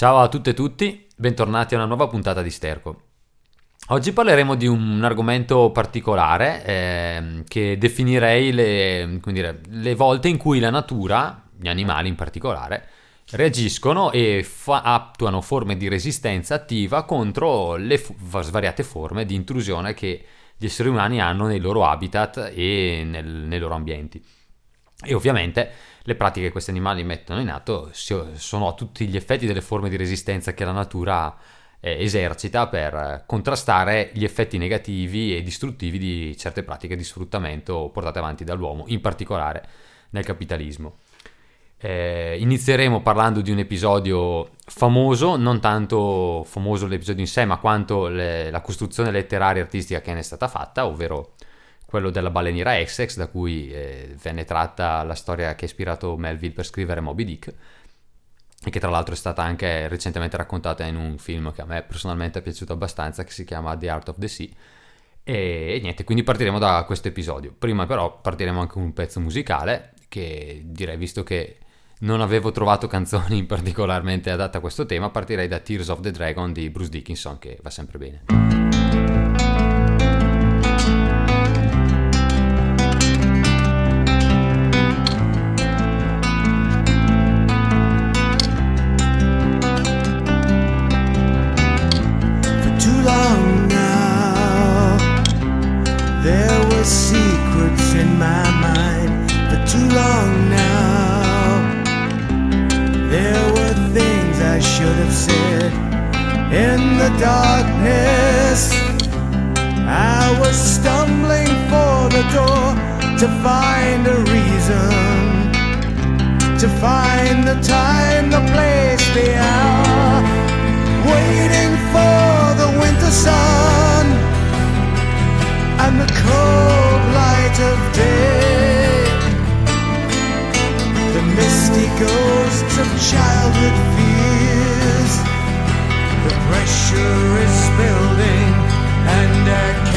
Ciao a tutte e tutti, bentornati a una nuova puntata di Sterco. Oggi parleremo di un argomento particolare eh, che definirei le, dire, le, volte in cui la natura, gli animali in particolare, reagiscono e fa- attuano forme di resistenza attiva contro le fu- svariate forme di intrusione che gli esseri umani hanno nei loro habitat e nel, nei loro ambienti. E ovviamente le pratiche che questi animali mettono in atto sono a tutti gli effetti delle forme di resistenza che la natura eh, esercita per contrastare gli effetti negativi e distruttivi di certe pratiche di sfruttamento portate avanti dall'uomo, in particolare nel capitalismo. Eh, inizieremo parlando di un episodio famoso, non tanto famoso l'episodio in sé, ma quanto le, la costruzione letteraria e artistica che ne è stata fatta, ovvero quello della baleniera Essex, da cui eh, venne tratta la storia che ha ispirato Melville per scrivere Moby Dick, e che tra l'altro è stata anche recentemente raccontata in un film che a me personalmente è piaciuto abbastanza, che si chiama The Art of the Sea. E, e niente, quindi partiremo da questo episodio. Prima però partiremo anche con un pezzo musicale, che direi, visto che non avevo trovato canzoni particolarmente adatte a questo tema, partirei da Tears of the Dragon di Bruce Dickinson, che va sempre bene. Darkness. I was stumbling for the door to find a reason, to find the time, the place, the hour, waiting for the winter sun and the cold light of day. The misty ghosts of childhood pressure is building and I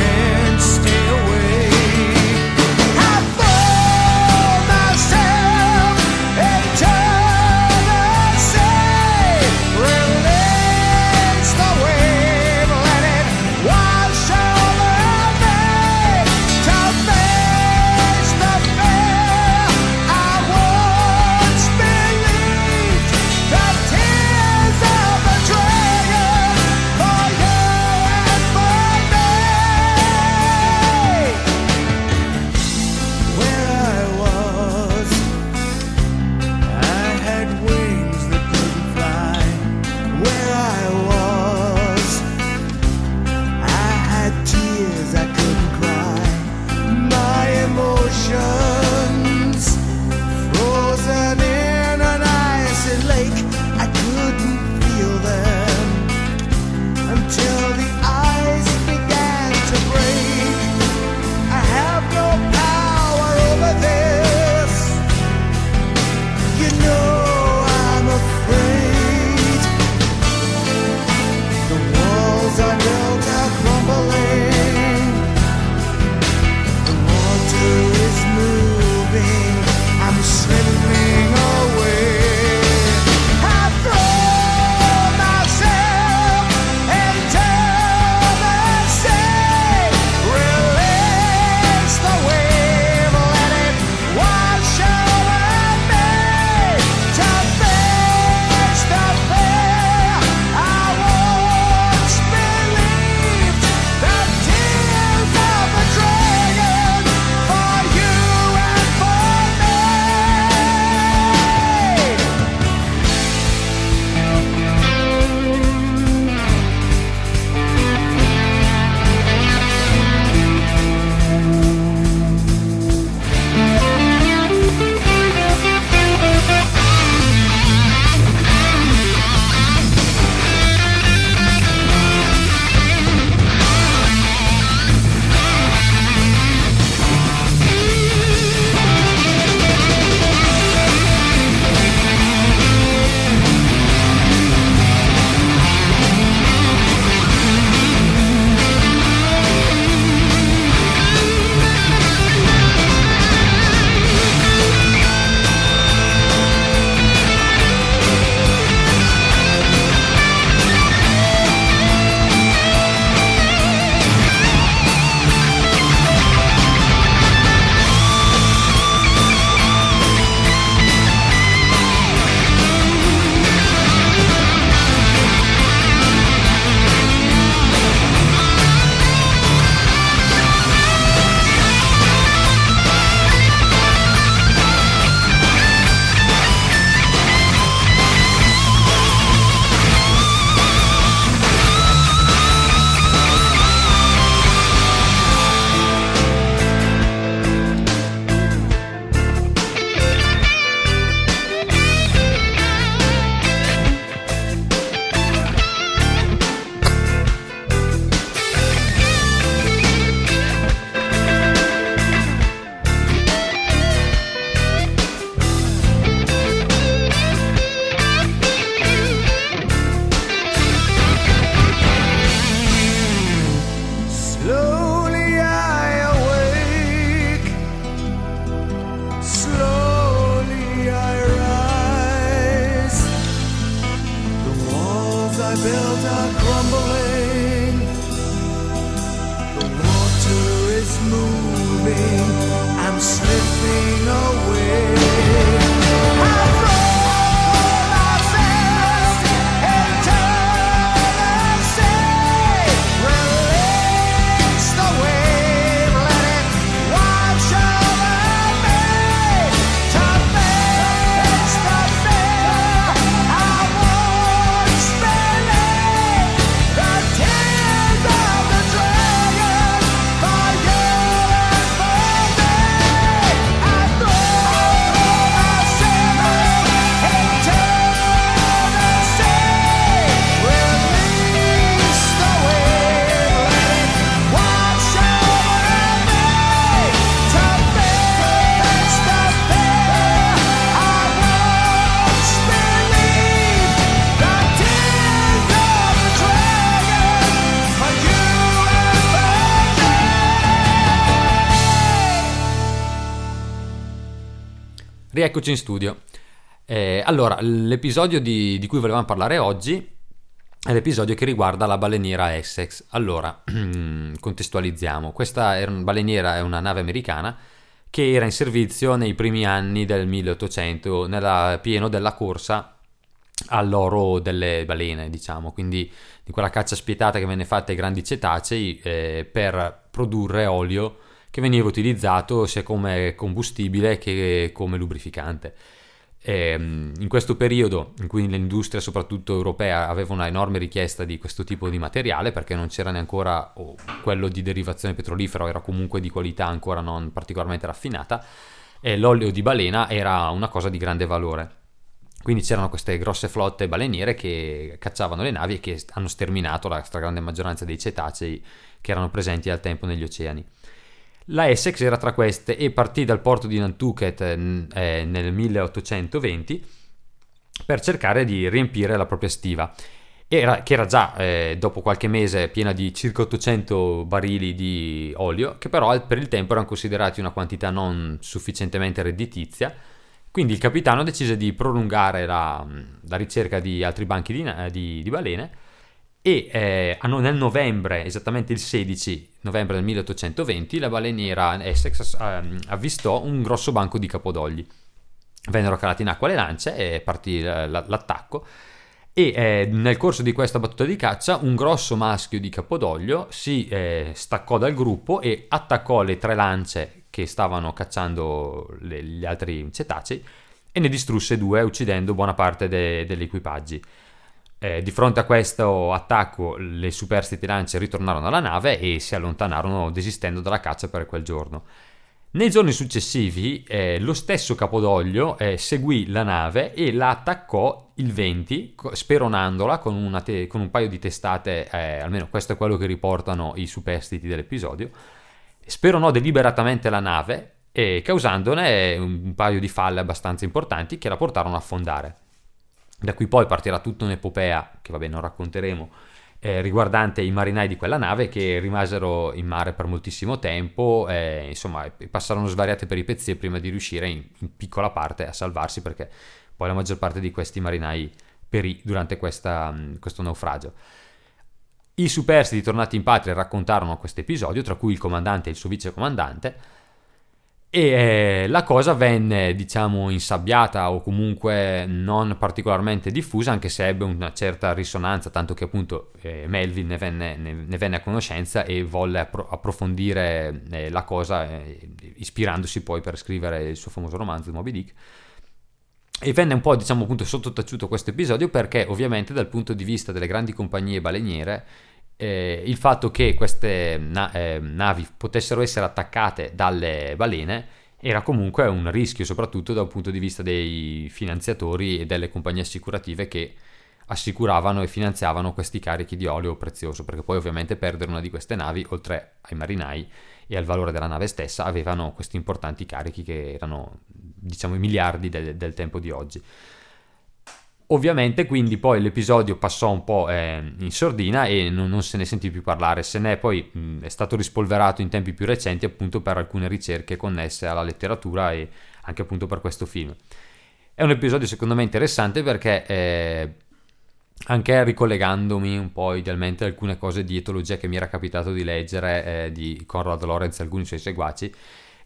move Rieccoci in studio. Eh, allora, l'episodio di, di, cui volevamo parlare oggi è l'episodio che riguarda la baleniera Essex. Allora, contestualizziamo. Questa era, baleniera è una nave americana che era in servizio nei primi anni del 1800, nel pieno della corsa all'oro delle balene, diciamo, quindi di quella caccia spietata che venne fatta ai grandi cetacei eh, per produrre olio che veniva utilizzato sia come combustibile che come lubrificante. E, ehm, in questo periodo in cui l'industria, soprattutto europea, aveva una enorme richiesta di questo tipo di materiale perché non c'era neanche oh, quello di derivazione petrolifera, era comunque di qualità ancora non particolarmente raffinata, e l'olio di balena era una cosa di grande valore. Quindi c'erano queste grosse flotte baleniere che cacciavano le navi e che hanno sterminato la stragrande maggioranza dei cetacei che erano presenti al tempo negli oceani. La Essex era tra queste e partì dal porto di Nantucket eh, nel 1820 per cercare di riempire la propria stiva, era, che era già eh, dopo qualche mese piena di circa 800 barili di olio, che però per il tempo erano considerati una quantità non sufficientemente redditizia. Quindi il capitano decise di prolungare la, la ricerca di altri banchi di, di, di balene e eh, nel novembre, esattamente il 16 novembre del 1820, la baleniera Essex eh, avvistò un grosso banco di capodogli. Vennero calate in acqua le lance e partì l'attacco e eh, nel corso di questa battuta di caccia un grosso maschio di capodoglio si eh, staccò dal gruppo e attaccò le tre lance che stavano cacciando le, gli altri cetacei e ne distrusse due uccidendo buona parte de, degli equipaggi. Eh, di fronte a questo attacco le superstiti lance ritornarono alla nave e si allontanarono desistendo dalla caccia per quel giorno. Nei giorni successivi eh, lo stesso Capodoglio eh, seguì la nave e la attaccò il 20 speronandola con, te- con un paio di testate, eh, almeno questo è quello che riportano i superstiti dell'episodio, speronò deliberatamente la nave e causandone un paio di falle abbastanza importanti che la portarono a affondare. Da qui poi partirà tutta un'epopea, che vabbè non racconteremo, eh, riguardante i marinai di quella nave che rimasero in mare per moltissimo tempo, eh, insomma passarono svariate peripezie prima di riuscire in, in, piccola parte a salvarsi perché poi la maggior parte di questi marinai perì durante questa, questo naufragio. I superstiti tornati in patria raccontarono questo episodio, tra cui il comandante e il suo vicecomandante, e eh, la cosa venne, diciamo, insabbiata o comunque non particolarmente diffusa, anche se ebbe una certa risonanza, tanto che appunto eh, Melville ne venne, ne, ne venne, a conoscenza e volle appro- approfondire eh, la cosa, eh, ispirandosi poi per scrivere il suo famoso romanzo Moby Dick. E venne un po', diciamo, appunto sottotaciuto questo episodio perché ovviamente dal punto di vista delle grandi compagnie baleniere eh, il fatto che queste na- eh, navi potessero essere attaccate dalle balene era comunque un rischio, soprattutto dal punto di vista dei finanziatori e delle compagnie assicurative che assicuravano e finanziavano questi carichi di olio prezioso, perché poi ovviamente perdere una di queste navi, oltre ai marinai e al valore della nave stessa, avevano questi importanti carichi che erano, diciamo, i miliardi del, del tempo di oggi. Ovviamente quindi poi l'episodio passò un po' eh, in sordina e non, non, se ne sentì più parlare, se ne è poi mh, è stato rispolverato in tempi più recenti appunto per alcune ricerche connesse alla letteratura e anche appunto per questo film. È un episodio secondo me interessante perché eh, anche ricollegandomi un po' idealmente a alcune cose di etologia che mi era capitato di leggere eh, di Conrad Lorenz e alcuni suoi seguaci,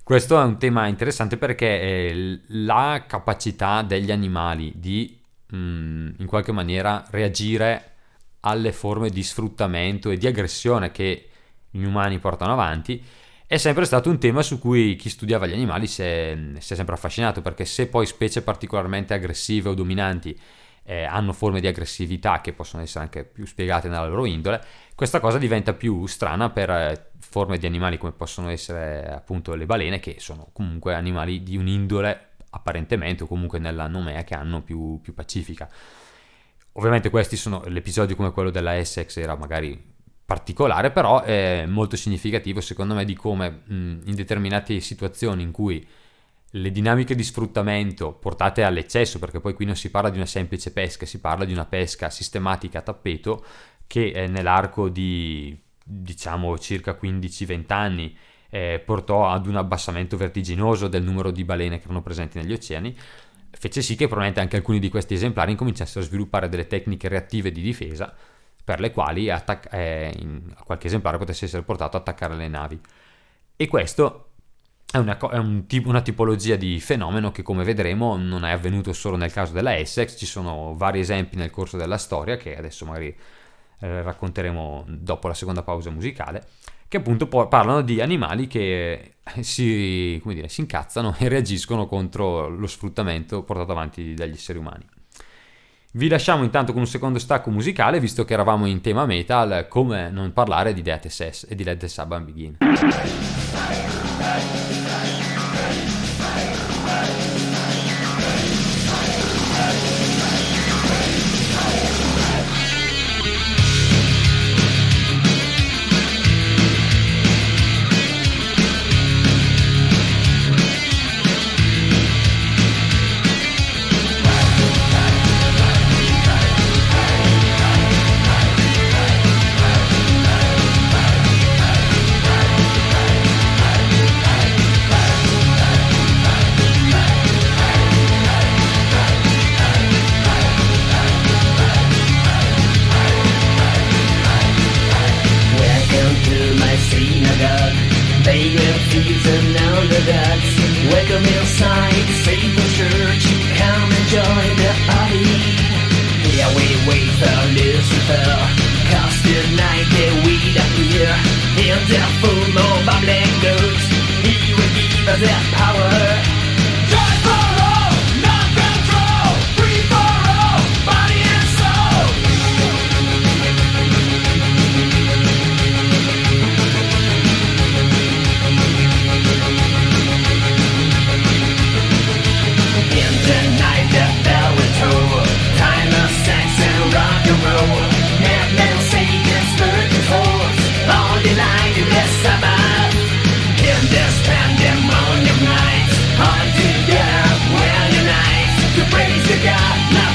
questo è un tema interessante perché eh, la capacità degli animali di mh, mm, in qualche maniera reagire alle forme di sfruttamento e di aggressione che gli umani portano avanti, è sempre stato un tema su cui chi studiava gli animali si è, si è sempre affascinato, perché se poi specie particolarmente aggressive o dominanti eh, hanno forme di aggressività che possono essere anche più spiegate nella loro indole, questa cosa diventa più strana per eh, forme di animali come possono essere appunto le balene, che sono comunque animali di un'indole apparentemente o comunque nella nomea che hanno più, più pacifica. Ovviamente questi sono l'episodio come quello della Essex era magari particolare, però è molto significativo secondo me di come mh, in determinate situazioni in cui le dinamiche di sfruttamento portate all'eccesso, perché poi qui non si parla di una semplice pesca, si parla di una pesca sistematica a tappeto che nell'arco di diciamo circa 15-20 anni eh, portò ad un abbassamento vertiginoso del numero di balene che erano presenti negli oceani, fece sì che probabilmente anche alcuni di questi esemplari incominciassero a sviluppare delle tecniche reattive di difesa per le quali attac- eh, qualche esemplare potesse essere portato ad attaccare le navi. E questo è, una, è un una tipologia di fenomeno che come vedremo non è avvenuto solo nel caso della Essex, ci sono vari esempi nel corso della storia che adesso magari eh, racconteremo dopo la seconda pausa musicale, che appunto parlano di animali che si, dire, si incazzano e reagiscono contro lo sfruttamento portato avanti dagli esseri umani. Vi lasciamo intanto con un secondo stacco musicale, visto che eravamo in tema metal, come non parlare di Death SS e di Led Zeppelin Begin.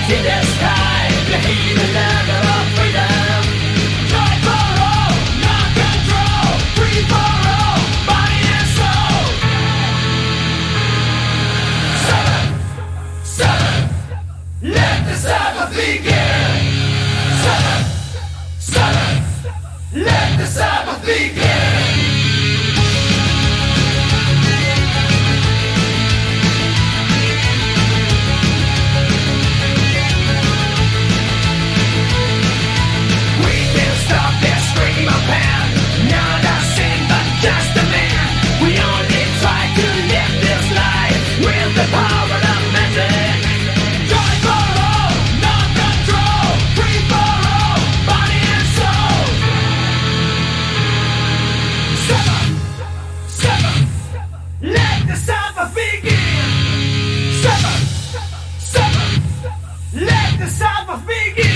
けで begin. Seven, seven, seven. Let the Sabbath begin.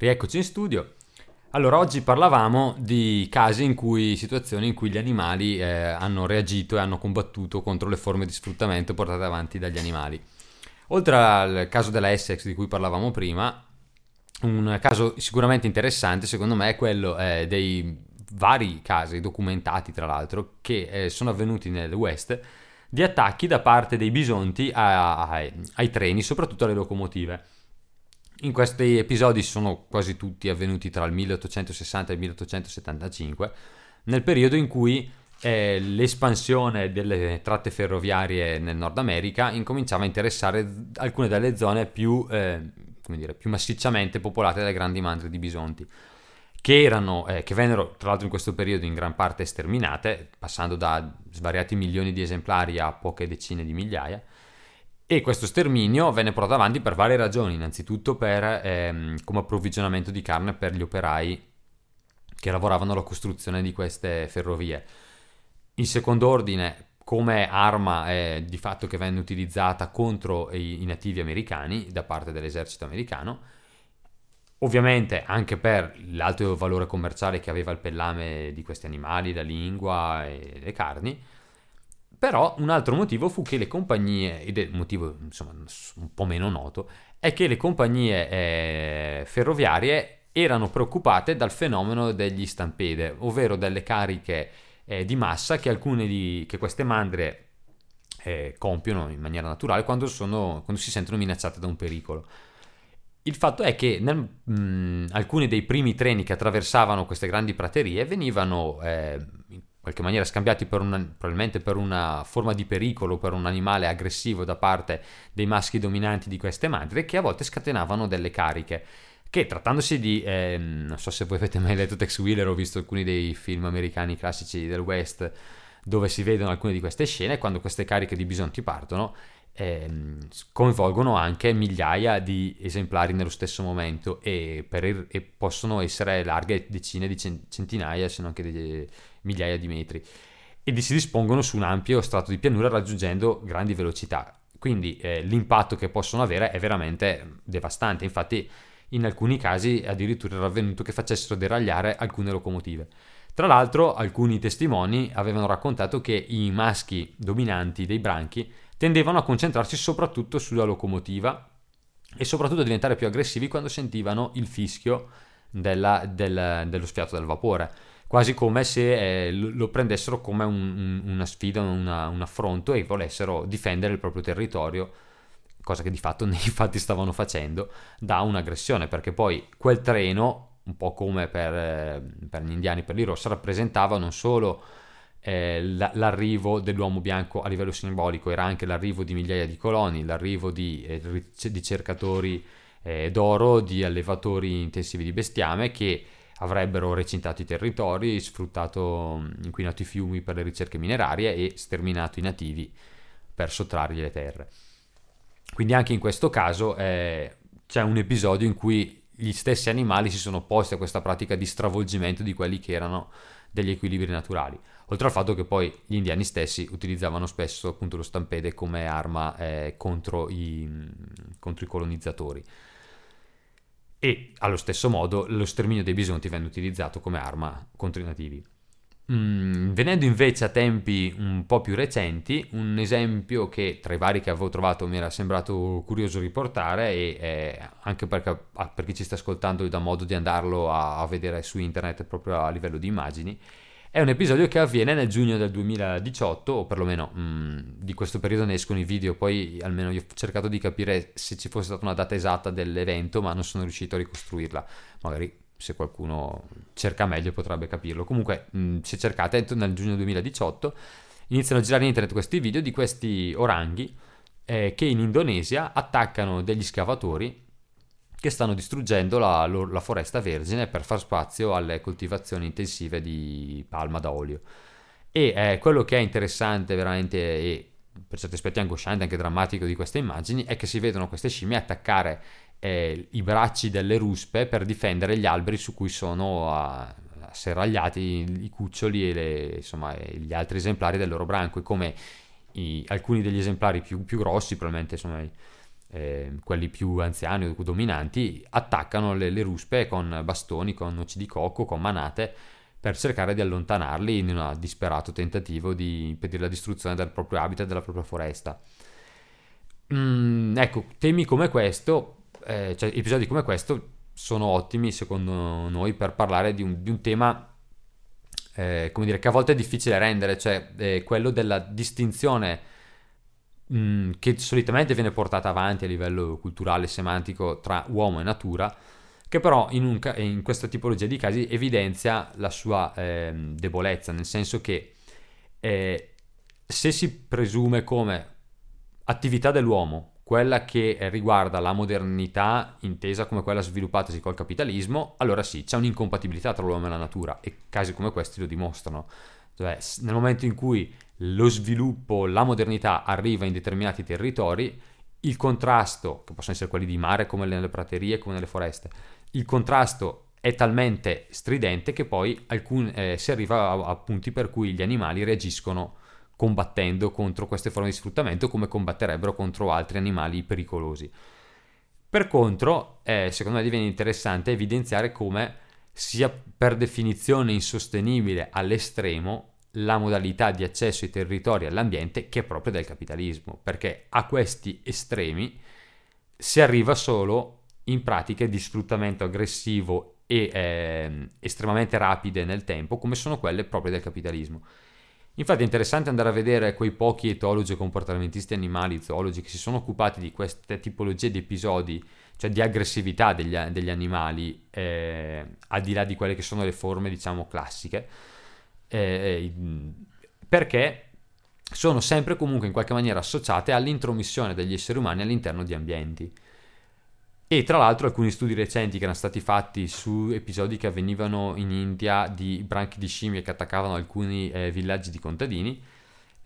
Rieccoci in studio. Allora, oggi parlavamo di casi in cui, situazioni in cui gli animali eh, hanno reagito e hanno combattuto contro le forme di sfruttamento portate avanti dagli animali. Oltre al caso della Essex di cui parlavamo prima, un caso sicuramente interessante secondo me è quello eh, dei vari casi documentati tra l'altro che eh, sono avvenuti nel West di attacchi da parte dei bisonti a, a, ai treni, soprattutto alle locomotive. In questi episodi sono quasi tutti avvenuti tra il 1860 e il 1875, nel periodo in cui eh, l'espansione delle tratte ferroviarie nel Nord America incominciava a interessare alcune delle zone più, eh, dire, più massicciamente popolate dai grandi mandri di bisonti che, erano, eh, che vennero tra l'altro in questo periodo in gran parte sterminate, passando da svariati milioni di esemplari a poche decine di migliaia. E questo sterminio venne portato avanti per varie ragioni, innanzitutto per, ehm, come approvvigionamento di carne per gli operai che lavoravano alla costruzione di queste ferrovie. In secondo ordine, come arma eh, di fatto che venne utilizzata contro i, i nativi americani da parte dell'esercito americano, Ovviamente anche per l'alto valore commerciale che aveva il pellame di questi animali, la lingua e le carni, però un altro motivo fu che le compagnie, ed è un motivo insomma un po' meno noto, è che le compagnie eh, ferroviarie erano preoccupate dal fenomeno degli stampede, ovvero delle cariche eh, di massa che alcune di che queste mandrie eh, compiono in maniera naturale quando, sono, quando si sentono minacciate da un pericolo. Il fatto è che nel, mh, alcuni dei primi treni che attraversavano queste grandi praterie venivano eh, qualche maniera scambiati per una, probabilmente per una forma di pericolo, per un animale aggressivo da parte dei maschi dominanti di queste madri che a volte scatenavano delle cariche. Che trattandosi di, eh, non so se voi avete mai letto Tex Wheeler o visto alcuni dei film americani classici del West dove si vedono alcune di queste scene, quando queste cariche di bisonti partono, ehm, coinvolgono anche migliaia di esemplari nello stesso momento e, il, e, possono essere larghe decine di centinaia, se non che di migliaia di metri e si dispongono su un ampio strato di pianura raggiungendo grandi velocità. Quindi eh, l'impatto che possono avere è veramente devastante. Infatti, in alcuni casi addirittura era avvenuto che facessero deragliare alcune locomotive. Tra l'altro, alcuni testimoni avevano raccontato che i maschi dominanti dei branchi tendevano a concentrarsi soprattutto sulla locomotiva e soprattutto a diventare più aggressivi quando sentivano il fischio della, del, dello sfiato del vapore, quasi come se eh, lo prendessero come un, un, una sfida, una, un affronto e volessero difendere il proprio territorio, cosa che di fatto nei fatti stavano facendo, da un'aggressione, perché poi quel treno, un po' come per, eh, per gli indiani per l'Irossa, rappresentava non solo eh, l'arrivo dell'uomo bianco a livello simbolico, era anche l'arrivo di migliaia di coloni, l'arrivo di, eh, di cercatori eh, d'oro, di allevatori intensivi di bestiame che avrebbero recintato i territori, sfruttato, inquinato i fiumi per le ricerche minerarie e sterminato i nativi per sottrargli le terre. Quindi anche in questo caso eh, c'è un episodio in cui gli stessi animali si sono opposti a questa pratica di stravolgimento di quelli che erano degli equilibri naturali. Oltre al fatto che poi gli indiani stessi utilizzavano spesso appunto lo stampede come arma eh, contro, i, contro i colonizzatori. E allo stesso modo lo sterminio dei bisonti venne utilizzato come arma contro i nativi. Mm, venendo invece a tempi un po' più recenti, un esempio che tra i vari che avevo trovato mi era sembrato curioso riportare e eh, anche perché ah, per chi ci sta ascoltando dà modo di andarlo a vedere su internet proprio a livello di immagini, è un episodio che avviene nel giugno del 2018, o perlomeno mh, mm, di questo periodo ne escono i video, poi almeno io ho cercato di capire se ci fosse stata una data esatta dell'evento, ma non sono riuscito a ricostruirla. Magari se qualcuno cerca meglio potrebbe capirlo. Comunque, mh, se cercate, nel giugno 2018 iniziano a girare in internet questi video di questi oranghi eh, che in Indonesia attaccano degli scavatori che stanno distruggendo la, la, foresta vergine per far spazio alle coltivazioni intensive di palma da olio. E eh, quello che è interessante veramente e per certi aspetti angosciante, anche drammatico di queste immagini, è che si vedono queste scimmie attaccare eh, i bracci delle ruspe per difendere gli alberi su cui sono a, serragliati i cuccioli e le, insomma, gli altri esemplari del loro branco e come i, alcuni degli esemplari più, più grossi, probabilmente insomma, eh, quelli più anziani o dominanti, attaccano le, le ruspe con bastoni, con noci di cocco, con manate, per cercare di allontanarli in un disperato tentativo di impedire la distruzione del proprio habitat della propria foresta. Mm, ecco, temi come questo, eh, cioè episodi come questo, sono ottimi secondo noi per parlare di un, di un tema eh, come dire, che a volte è difficile rendere, cioè eh, quello della distinzione mm, che solitamente viene portata avanti a livello culturale semantico tra uomo e natura, che però in, un, in questa tipologia di casi evidenzia la sua eh, debolezza, nel senso che eh, se si presume come attività dell'uomo quella che riguarda la modernità intesa come quella sviluppatasi col capitalismo, allora sì, c'è un'incompatibilità tra l'uomo e la natura e casi come questi lo dimostrano. Cioè, nel momento in cui lo sviluppo, la modernità arriva in determinati territori, il contrasto, che possono essere quelli di mare come nelle praterie, come nelle foreste, il contrasto è talmente stridente che poi alcun, eh, si arriva a, a punti per cui gli animali reagiscono combattendo contro queste forme di sfruttamento come combatterebbero contro altri animali pericolosi. Per contro, eh, secondo me diviene interessante evidenziare come sia per definizione insostenibile all'estremo la modalità di accesso ai territori e all'ambiente che è proprio del capitalismo, perché a questi estremi si arriva solo in pratiche di sfruttamento aggressivo e eh, estremamente rapide nel tempo, come sono quelle proprie del capitalismo. Infatti è interessante andare a vedere quei pochi etologi e comportamentisti animali, zoologi, che si sono occupati di queste tipologie di episodi, cioè di aggressività degli, degli animali, eh, al di là di quelle che sono le forme, diciamo, classiche, eh, perché sono sempre comunque in qualche maniera associate all'intromissione degli esseri umani all'interno di ambienti. E tra l'altro alcuni studi recenti che erano stati fatti su episodi che avvenivano in India di branchi di scimmie che attaccavano alcuni eh, villaggi di contadini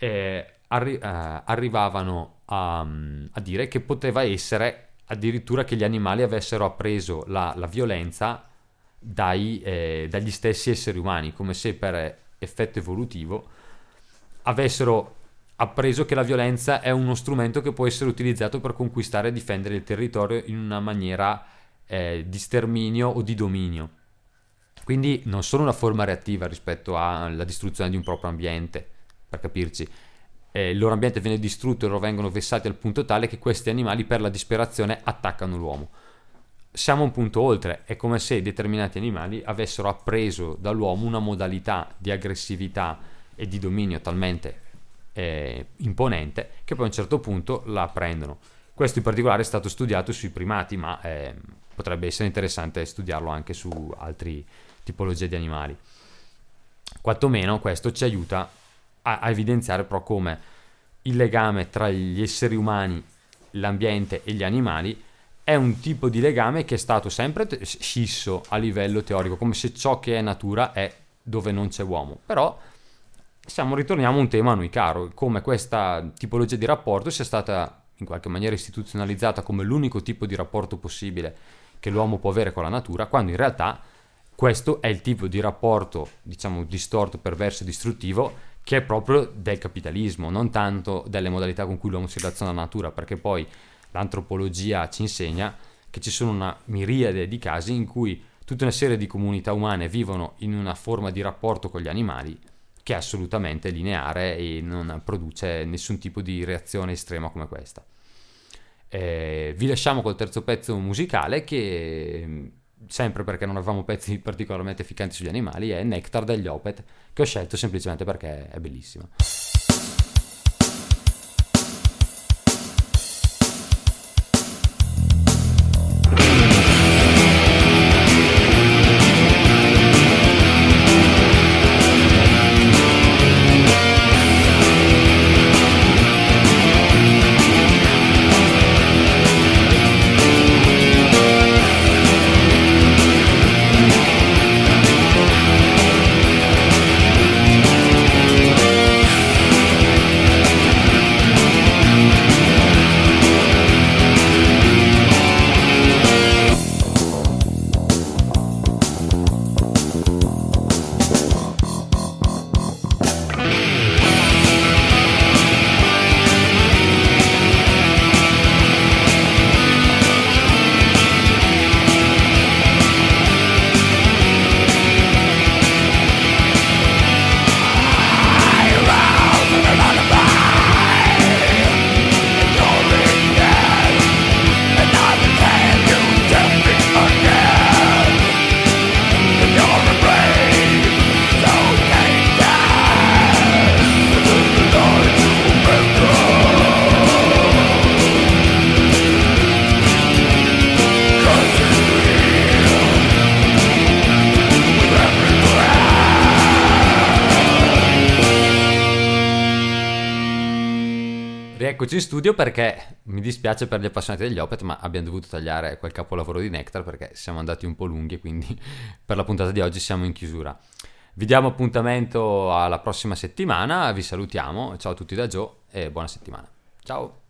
eh, arri- eh, arrivavano a, a, dire che poteva essere addirittura che gli animali avessero appreso la, la violenza dai, eh, dagli stessi esseri umani, come se per effetto evolutivo avessero appreso che la violenza è uno strumento che può essere utilizzato per conquistare e difendere il territorio in una maniera eh, di sterminio o di dominio. Quindi non sono una forma reattiva rispetto alla distruzione di un proprio ambiente, per capirci. Eh, il loro ambiente viene distrutto e loro vengono vessati al punto tale che questi animali per la disperazione attaccano l'uomo. Siamo un punto oltre, è come se determinati animali avessero appreso dall'uomo una modalità di aggressività e di dominio talmente eh, imponente che poi a un certo punto la prendono. Questo in particolare è stato studiato sui primati, ma eh, potrebbe essere interessante studiarlo anche su altre tipologie di animali. Quantomeno questo ci aiuta a, a evidenziare però come il legame tra gli esseri umani, l'ambiente e gli animali è un tipo di legame che è stato sempre scisso a livello teorico, come se ciò che è natura è dove non c'è uomo. Però siamo, ritorniamo a un tema a noi caro, come questa tipologia di rapporto sia stata in qualche maniera istituzionalizzata come l'unico tipo di rapporto possibile che l'uomo può avere con la natura, quando in realtà questo è il tipo di rapporto, diciamo, distorto, perverso distruttivo che è proprio del capitalismo, non tanto delle modalità con cui l'uomo si relaziona alla natura, perché poi l'antropologia ci insegna che ci sono una miriade di casi in cui tutta una serie di comunità umane vivono in una forma di rapporto con gli animali che è assolutamente lineare e non produce nessun tipo di reazione estrema come questa. Eh, vi lasciamo col terzo pezzo musicale che, sempre perché non avevamo pezzi particolarmente ficcanti sugli animali, è Nectar degli Opet, che ho scelto semplicemente perché è bellissimo. Rieccoci in studio perché mi dispiace per gli appassionati degli Opet, ma abbiamo dovuto tagliare quel capolavoro di Nectar perché siamo andati un po' lunghi, quindi per la puntata di oggi siamo in chiusura. Vi diamo appuntamento alla prossima settimana, vi salutiamo, ciao a tutti da Joe e buona settimana. Ciao!